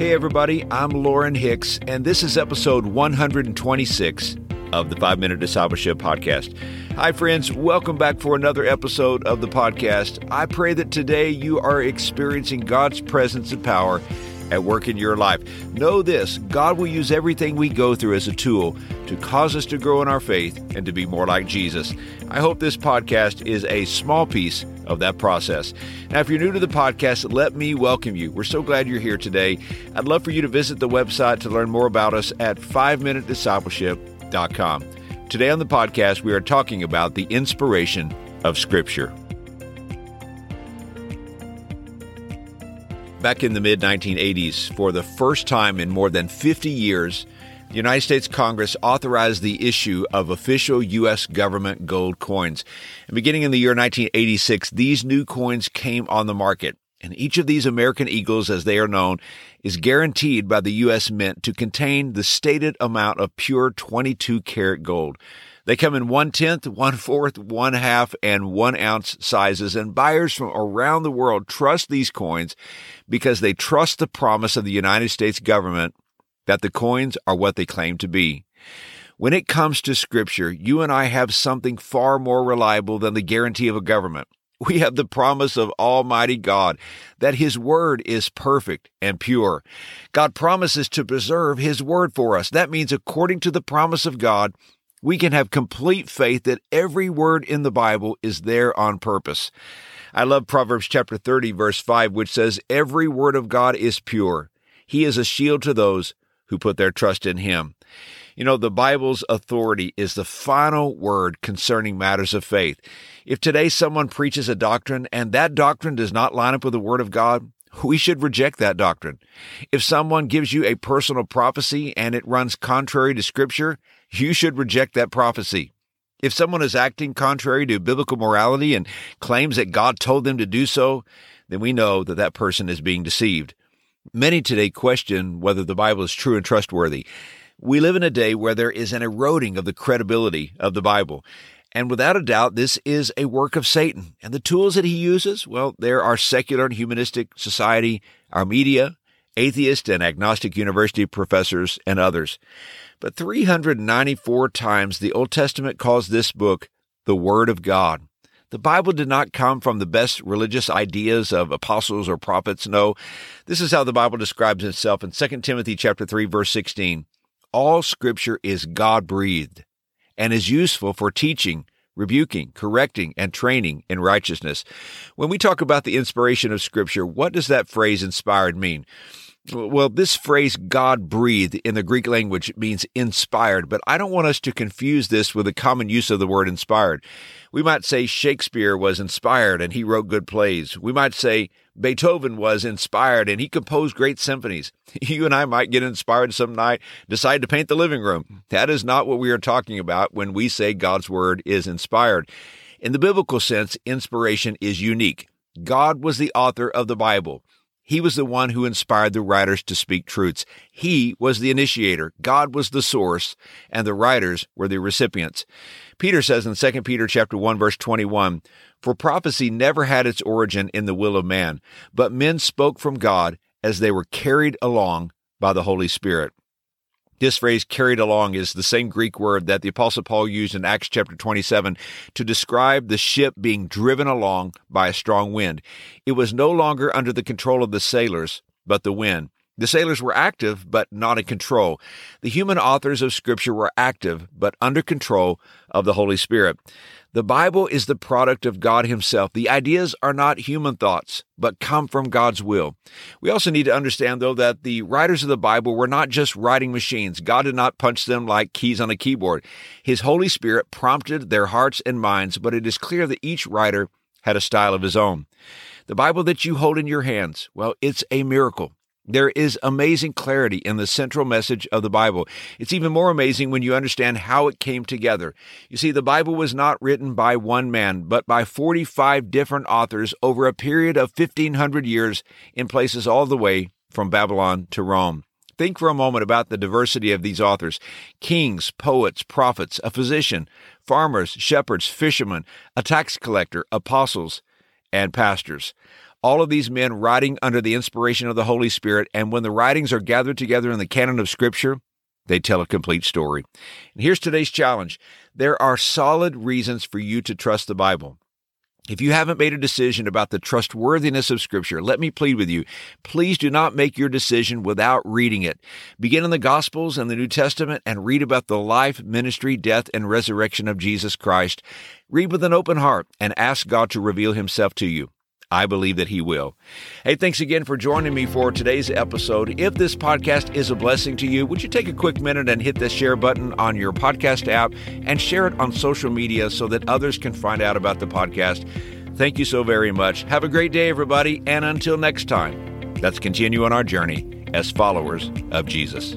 Hey, everybody, I'm Lauren Hicks, and this is episode 126 of the Five Minute Discipleship Podcast. Hi, friends, welcome back for another episode of the podcast. I pray that today you are experiencing God's presence and power at work in your life. Know this God will use everything we go through as a tool to cause us to grow in our faith and to be more like Jesus. I hope this podcast is a small piece of that process. Now, if you're new to the podcast, let me welcome you. We're so glad you're here today. I'd love for you to visit the website to learn more about us at 5minutediscipleship.com. Today on the podcast, we are talking about the inspiration of Scripture. Back in the mid 1980s, for the first time in more than 50 years, the United States Congress authorized the issue of official U.S. government gold coins. And beginning in the year 1986, these new coins came on the market. And each of these American Eagles, as they are known, is guaranteed by the U.S. Mint to contain the stated amount of pure 22 karat gold. They come in one tenth, one fourth, one half, and one ounce sizes, and buyers from around the world trust these coins because they trust the promise of the United States government that the coins are what they claim to be. When it comes to scripture, you and I have something far more reliable than the guarantee of a government. We have the promise of Almighty God that His Word is perfect and pure. God promises to preserve His Word for us. That means, according to the promise of God, we can have complete faith that every word in the Bible is there on purpose. I love Proverbs chapter 30, verse 5, which says, Every word of God is pure. He is a shield to those who put their trust in Him. You know, the Bible's authority is the final word concerning matters of faith. If today someone preaches a doctrine and that doctrine does not line up with the Word of God, we should reject that doctrine. If someone gives you a personal prophecy and it runs contrary to Scripture, you should reject that prophecy. If someone is acting contrary to biblical morality and claims that God told them to do so, then we know that that person is being deceived. Many today question whether the Bible is true and trustworthy. We live in a day where there is an eroding of the credibility of the Bible. And without a doubt, this is a work of Satan. And the tools that he uses, well, there are secular and humanistic society, our media, atheist and agnostic university professors, and others. But 394 times the Old Testament calls this book the Word of God. The Bible did not come from the best religious ideas of apostles or prophets. No, this is how the Bible describes itself in 2 Timothy chapter 3 verse 16. All scripture is God-breathed and is useful for teaching, rebuking, correcting, and training in righteousness. When we talk about the inspiration of scripture, what does that phrase inspired mean? Well, this phrase God breathed in the Greek language means inspired, but I don't want us to confuse this with the common use of the word inspired. We might say Shakespeare was inspired and he wrote good plays. We might say Beethoven was inspired and he composed great symphonies. You and I might get inspired some night, decide to paint the living room. That is not what we are talking about when we say God's word is inspired. In the biblical sense, inspiration is unique. God was the author of the Bible. He was the one who inspired the writers to speak truths. He was the initiator. God was the source, and the writers were the recipients. Peter says in 2 Peter chapter 1 verse 21, "For prophecy never had its origin in the will of man, but men spoke from God as they were carried along by the Holy Spirit." This phrase carried along is the same Greek word that the apostle Paul used in Acts chapter 27 to describe the ship being driven along by a strong wind. It was no longer under the control of the sailors, but the wind. The sailors were active, but not in control. The human authors of Scripture were active, but under control of the Holy Spirit. The Bible is the product of God Himself. The ideas are not human thoughts, but come from God's will. We also need to understand, though, that the writers of the Bible were not just writing machines. God did not punch them like keys on a keyboard. His Holy Spirit prompted their hearts and minds, but it is clear that each writer had a style of his own. The Bible that you hold in your hands, well, it's a miracle. There is amazing clarity in the central message of the Bible. It's even more amazing when you understand how it came together. You see, the Bible was not written by one man, but by 45 different authors over a period of 1500 years in places all the way from Babylon to Rome. Think for a moment about the diversity of these authors kings, poets, prophets, a physician, farmers, shepherds, fishermen, a tax collector, apostles, and pastors. All of these men writing under the inspiration of the Holy Spirit, and when the writings are gathered together in the canon of Scripture, they tell a complete story. And here's today's challenge there are solid reasons for you to trust the Bible. If you haven't made a decision about the trustworthiness of Scripture, let me plead with you. Please do not make your decision without reading it. Begin in the Gospels and the New Testament and read about the life, ministry, death, and resurrection of Jesus Christ. Read with an open heart and ask God to reveal Himself to you. I believe that He will. Hey, thanks again for joining me for today's episode. If this podcast is a blessing to you, would you take a quick minute and hit the share button on your podcast app and share it on social media so that others can find out about the podcast? Thank you so very much. Have a great day, everybody. And until next time, let's continue on our journey as followers of Jesus.